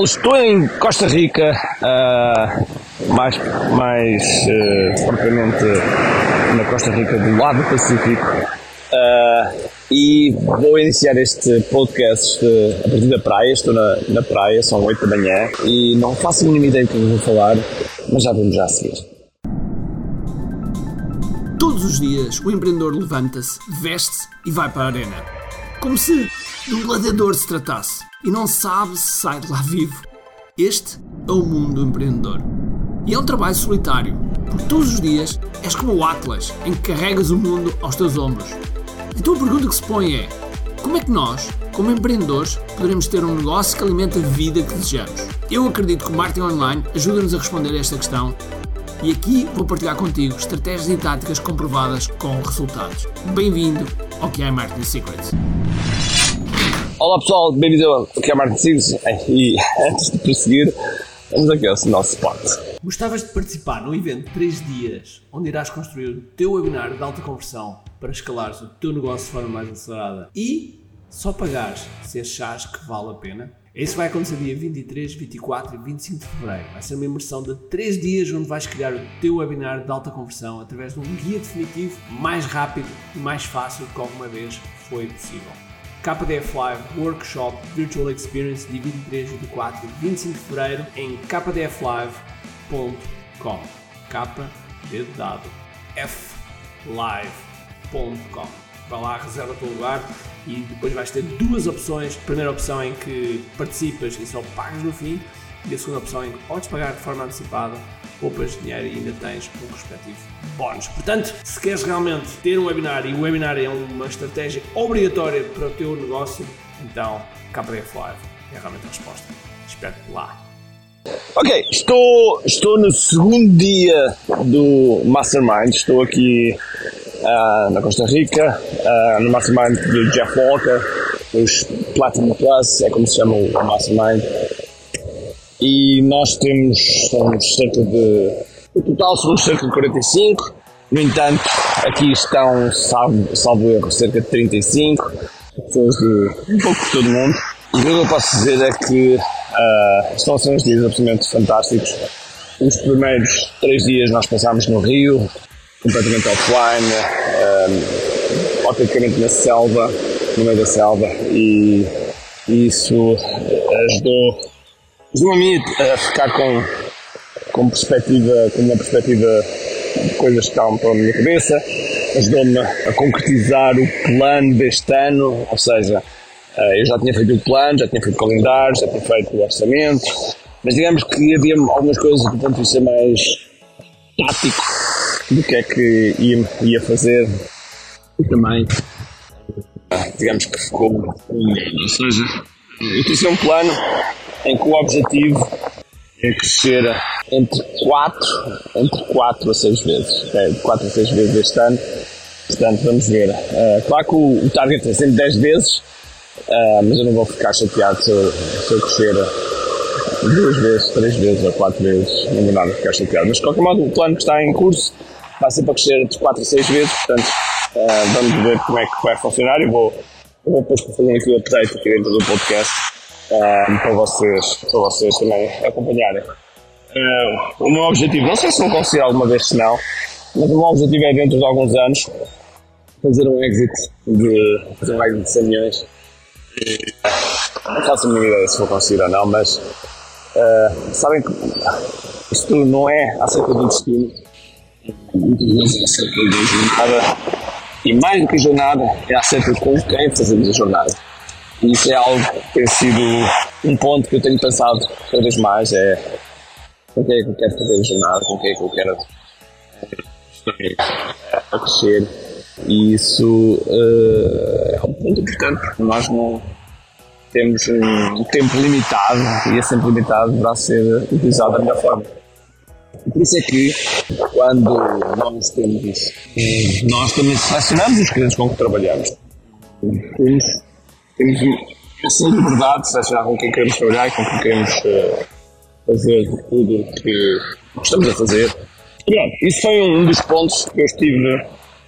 Estou em Costa Rica, uh, mais, mais uh, propriamente na Costa Rica do lado do Pacífico, uh, e vou iniciar este podcast a partir da praia. Estou na, na praia, são 8 da manhã e não faço a mínima ideia do que vou falar, mas já vamos já a seguir. Todos os dias o empreendedor levanta-se, veste-se e vai para a arena. Como se de um gladiador se tratasse e não sabe se sai de lá vivo. Este é o mundo do empreendedor. E é um trabalho solitário, porque todos os dias és como o Atlas, em que carregas o mundo aos teus ombros. Então a pergunta que se põe é: como é que nós, como empreendedores, poderemos ter um negócio que alimente a vida que desejamos? Eu acredito que o marketing online ajuda-nos a responder a esta questão e aqui vou partilhar contigo estratégias e táticas comprovadas com resultados. Bem-vindo ao é Marketing Secrets. Olá pessoal, bem-vindos ao que é Marketing Secrets e antes de prosseguir, vamos aqui ao nosso spot. Gostavas de participar num evento de 3 dias onde irás construir o teu webinar de alta conversão para escalares o teu negócio de forma mais acelerada e só pagares se achares que vale a pena? Isso vai acontecer dia 23, 24 e 25 de fevereiro. Vai ser uma imersão de 3 dias onde vais criar o teu webinar de alta conversão através de um guia definitivo mais rápido e mais fácil do que alguma vez foi possível. KDF Live Workshop Virtual Experience de 23, 24 e 25 de fevereiro em kdflive.com K dado F live.com Vai lá, reserva o teu lugar e depois vais ter duas opções. A primeira opção em que participas e só pagas no fim, e a segunda opção em que podes pagar de forma antecipada, poupas dinheiro e ainda tens um respectivo bónus. Portanto, se queres realmente ter um webinar e o webinar é uma estratégia obrigatória para o teu negócio, então KPF Live é realmente a resposta. Espero-te lá. Ok, estou, estou no segundo dia do Mastermind, estou aqui uh, na Costa Rica, uh, no Mastermind de Jeff Walker, os Platinum Plus, é como se chama o Mastermind. E nós temos, temos cerca de. O total somos cerca de 45, no entanto, aqui estão, salvo, erro, cerca de 35, pessoas de um pouco de todo mundo. E o que eu posso dizer é que uh, estão a ser uns dias absolutamente fantásticos. Os primeiros três dias nós passámos no Rio, completamente offline, um, autenticamente na selva, no meio da selva, e isso ajudou, ajudou a a ficar com, com, perspectiva, com uma perspectiva de coisas que estavam pela minha cabeça, ajudou-me a concretizar o plano deste ano, ou seja, eh, eu já tinha feito o plano, já tinha feito o calendário, já tinha feito o orçamento, mas digamos que havia algumas coisas do ponto de vista mais tático do que é que ia, ia fazer. E também digamos que ficou ou seja, eu tinha um plano em que o objetivo é crescer entre 4 entre 4 a 6 vezes. É, 4 a 6 vezes este ano. Portanto vamos ver. Uh, claro que o, o target é sempre 10 vezes uh, mas eu não vou ficar chateado se eu, se eu crescer duas vezes, três vezes ou quatro vezes, não vou nada ficar chateado. Mas de qualquer modo, o plano que está em curso vai ser para crescer de 4 a 6 vezes, portanto uh, vamos ver como é que vai funcionar. Eu vou, eu vou depois fazer aqui o update aqui dentro do podcast uh, para, vocês, para vocês também acompanharem. Uh, o meu objetivo, não sei se vou conseguir alguma vez, se não, mas o meu objetivo é dentro de alguns anos fazer um exit de, fazer um exit de 100 milhões. Não faço a mínima ideia se vou conseguir ou não, mas uh, sabem que isto não é acerca do destino, é acerca da jornada e mais do que jornada é acerca de com quem fazemos a jornada. E isso é algo que tem sido um ponto que eu tenho pensado cada vez mais, é com quem é que eu quero fazer a jornada, com quem é que eu quero a crescer. E isso uh, é um ponto importante, porque nós não temos um tempo limitado e esse tempo limitado deverá ser utilizado da melhor forma. Por isso é que, quando nós temos isso, nós também selecionamos os clientes com que trabalhamos. Temos, temos essa liberdade de selecionar com quem queremos trabalhar com quem queremos uh, fazer tudo o que estamos a fazer. E, isso foi um dos pontos que eu estive,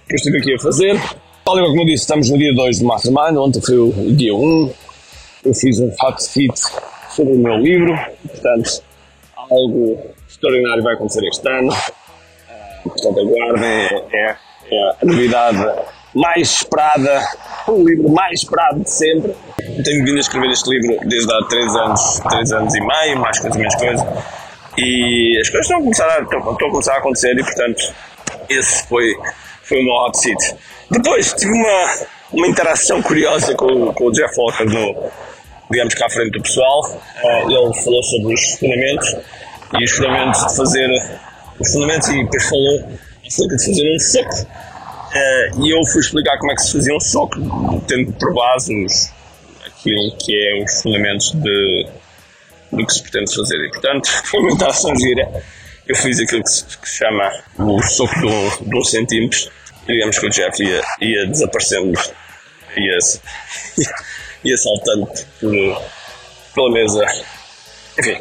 que eu estive aqui a fazer. Tal como eu disse, estamos no dia 2 do Mastermind, ontem foi o dia 1. Eu fiz um hot fit sobre o meu livro, portanto, algo extraordinário vai acontecer este ano. Uh, portanto, aguardem, é, é a novidade mais esperada, o livro mais esperado de sempre. Tenho vindo a escrever este livro desde há 3 anos, 3 anos e meio, mais coisa, menos coisa. E as coisas estão a começar a, estão, estão a, começar a acontecer e, portanto, esse foi, foi o meu hot seat. Depois tive uma, uma interação curiosa com, com o Jeff Walker no, digamos que à frente do pessoal. Uh, ele falou sobre os fundamentos e os fundamentos de fazer os fundamentos e depois falou acerca de fazer um soco. Uh, e eu fui explicar como é que se fazia um soco, tendo por base os, aquilo que é os fundamentos de, do que se pretende fazer. E portanto, foi uma interação gira. Eu fiz aquilo que se, que chama o soco de um, de um centímetro. Digamos que o Jeff ia, ia desaparecendo, ia, ia saltando por, pela mesa. Enfim,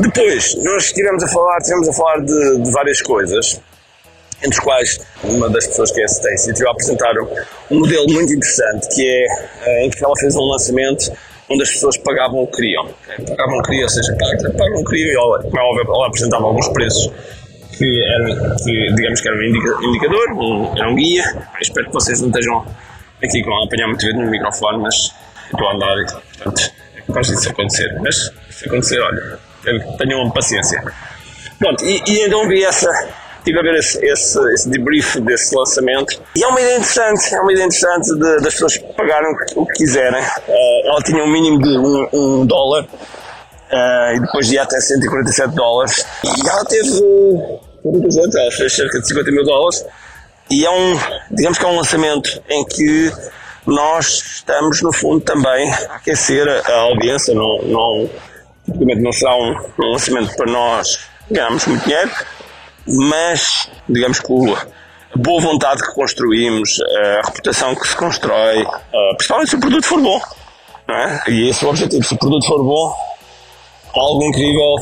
depois nós estivemos a falar, estivemos a falar de, de várias coisas entre os quais uma das pessoas que é a Stacy apresentar um modelo muito interessante que é eh, em que ela fez um lançamento onde as pessoas pagavam o que queriam. Pagavam o que queriam, ou seja, pagavam o que queriam e ela, é ela apresentava alguns preços que, eram, que digamos que era um indicador, um, era um guia. Espero que vocês não estejam aqui com a apanhar muito vento no microfone, mas estou a andar e, portanto, é capaz disso acontecer. Mas se acontecer, olha, tenham paciência. Pronto, e, e então vi essa estive a ver esse, esse, esse, debrief desse lançamento. E é uma ideia interessante, é uma ideia interessante de, das pessoas pagarem o que quiserem. Uh, ela tinha um mínimo de um, um dólar uh, e depois ia até 147 dólares. E ela teve muita gente, ela fez cerca de 50 mil dólares. E é um, digamos que é um lançamento em que nós estamos no fundo também a aquecer a, a audiência, não, não, não será um, um lançamento para nós ganhamos muito dinheiro, mas digamos que a boa vontade que construímos, a reputação que se constrói, principalmente se o produto for bom, não é? E esse é o objetivo. Se o produto for bom, algo incrível,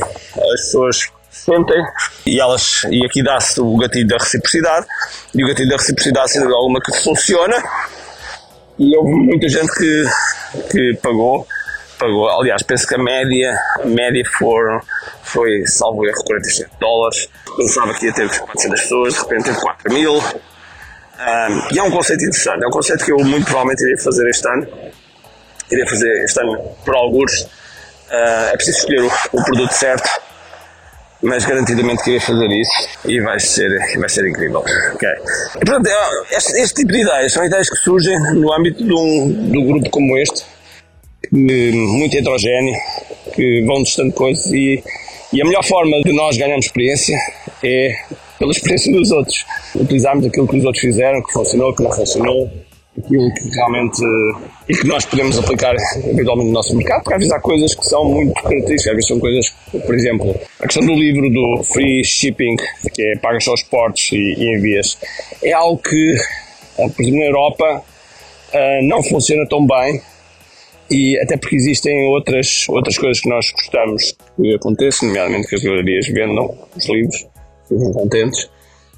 as pessoas sentem e elas e aqui dá-se o gatilho da reciprocidade e o gatilho da reciprocidade dúvida alguma que funciona e houve muita gente que, que pagou pagou, aliás, penso que a média, a média foram, foi, salvo erro, 47 dólares. Pensava que ia ter 400 pessoas, de repente teve 4 mil. Um, e é um conceito interessante, é um conceito que eu muito provavelmente irei fazer este ano. Irei fazer este ano por alguns. Uh, é preciso escolher o, o, produto certo, mas garantidamente queria fazer isso e vai ser, vai ser incrível. Okay. E, portanto, é, este, este, tipo de ideias são ideias que surgem no âmbito de um, de um grupo como este, muito heterogéneo, que vão testando coisas e, e a melhor forma de nós ganharmos experiência é pela experiência dos outros. Utilizarmos aquilo que os outros fizeram, que funcionou, que não funcionou, aquilo que realmente e que nós podemos aplicar eventualmente no nosso mercado, porque às vezes há coisas que são muito características, às vezes são coisas, por exemplo, a questão do livro do free shipping, que é pagas só os portos e, e envias, é algo que, por exemplo, na Europa uh, não funciona tão bem e até porque existem outras, outras coisas que nós gostamos que aconteçam, nomeadamente que as livrarias vendam os livros, ficam contentes.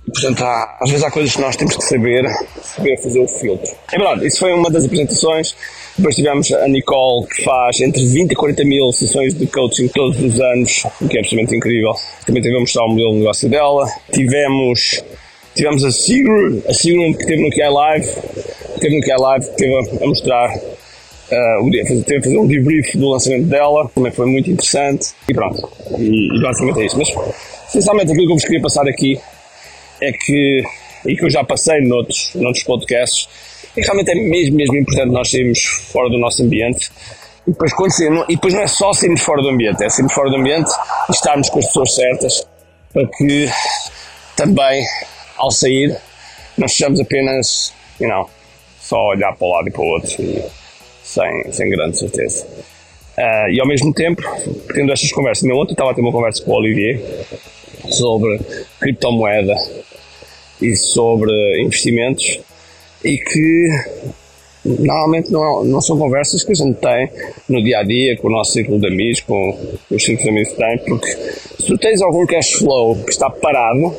E, portanto, há, às vezes há coisas que nós temos que saber, saber fazer o filtro. É verdade, isso foi uma das apresentações. Depois tivemos a Nicole, que faz entre 20 e 40 mil sessões de coaching todos os anos, o que é absolutamente incrível. Também tivemos mostrar o modelo de negócio dela. Tivemos, tivemos a Sigrun, a Sigrun que teve no QI Live, que teve no QI Live, que teve a mostrar Uh, teve a fazer um debrief do lançamento dela, também foi muito interessante. E pronto, e, e basicamente é isso. Mas, essencialmente, aquilo que eu vos queria passar aqui é que, e que eu já passei noutros, noutros podcasts, é que realmente é mesmo, mesmo importante nós sairmos fora do nosso ambiente. E depois, quando saímos, e depois não é só sairmos fora do ambiente, é sairmos fora do ambiente e estarmos com as pessoas certas para que também, ao sair, não sejamos apenas, you know, só olhar para um lado e para o outro. Sem, sem grande certeza. Uh, e ao mesmo tempo, tendo estas conversas, também ontem estava a ter uma conversa com o Olivier sobre criptomoeda e sobre investimentos e que normalmente não, não são conversas que a gente tem no dia a dia com o nosso círculo de amigos, com os círculos de amigos que tem, porque se tu tens algum cash flow que está parado,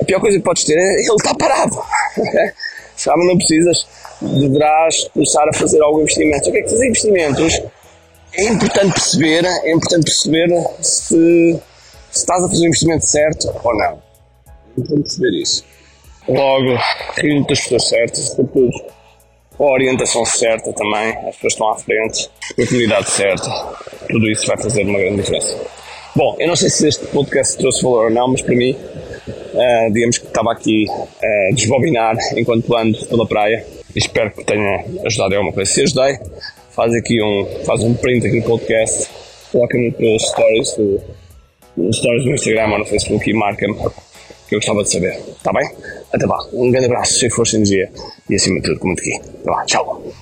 a pior coisa que podes ter é ele está parado. Sabe, não precisas deverás começar a fazer algum investimento. O que é que fazer investimentos é importante perceber, é importante perceber se, se estás a fazer o investimento certo ou não. É importante perceber isso. Logo, reúne as pessoas certas, sobretudo a orientação certa também, as pessoas estão à frente, a comunidade certa, tudo isso vai fazer uma grande diferença. Bom, eu não sei se este podcast trouxe valor ou não, mas para mim, uh, digamos que estava aqui a uh, desbobinar enquanto ando pela praia espero que tenha ajudado em alguma coisa. Se ajudei, faz aqui um, faz um print aqui no podcast, coloca-me nos stories, nos stories Instagram ou no Facebook e marca-me que eu gostava de saber. Está bem? Até lá. Um grande abraço, cheio de força e energia e acima de tudo, como aqui. Até lá. Tchau.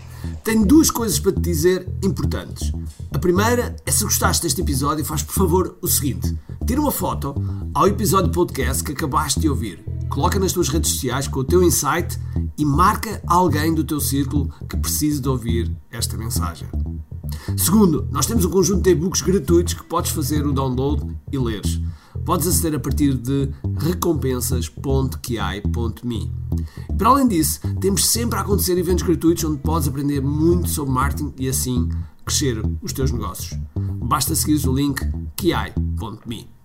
Tenho duas coisas para te dizer importantes. A primeira é se gostaste deste episódio, faz por favor o seguinte: tira uma foto ao episódio podcast que acabaste de ouvir, coloca nas tuas redes sociais com o teu insight e marca alguém do teu círculo que precise de ouvir esta mensagem. Segundo, nós temos um conjunto de e-books gratuitos que podes fazer o download e leres. Podes aceder a partir de recompensas.ki.me. Para além disso, temos sempre a acontecer eventos gratuitos onde podes aprender muito sobre marketing e assim crescer os teus negócios. Basta seguir o link ki.me.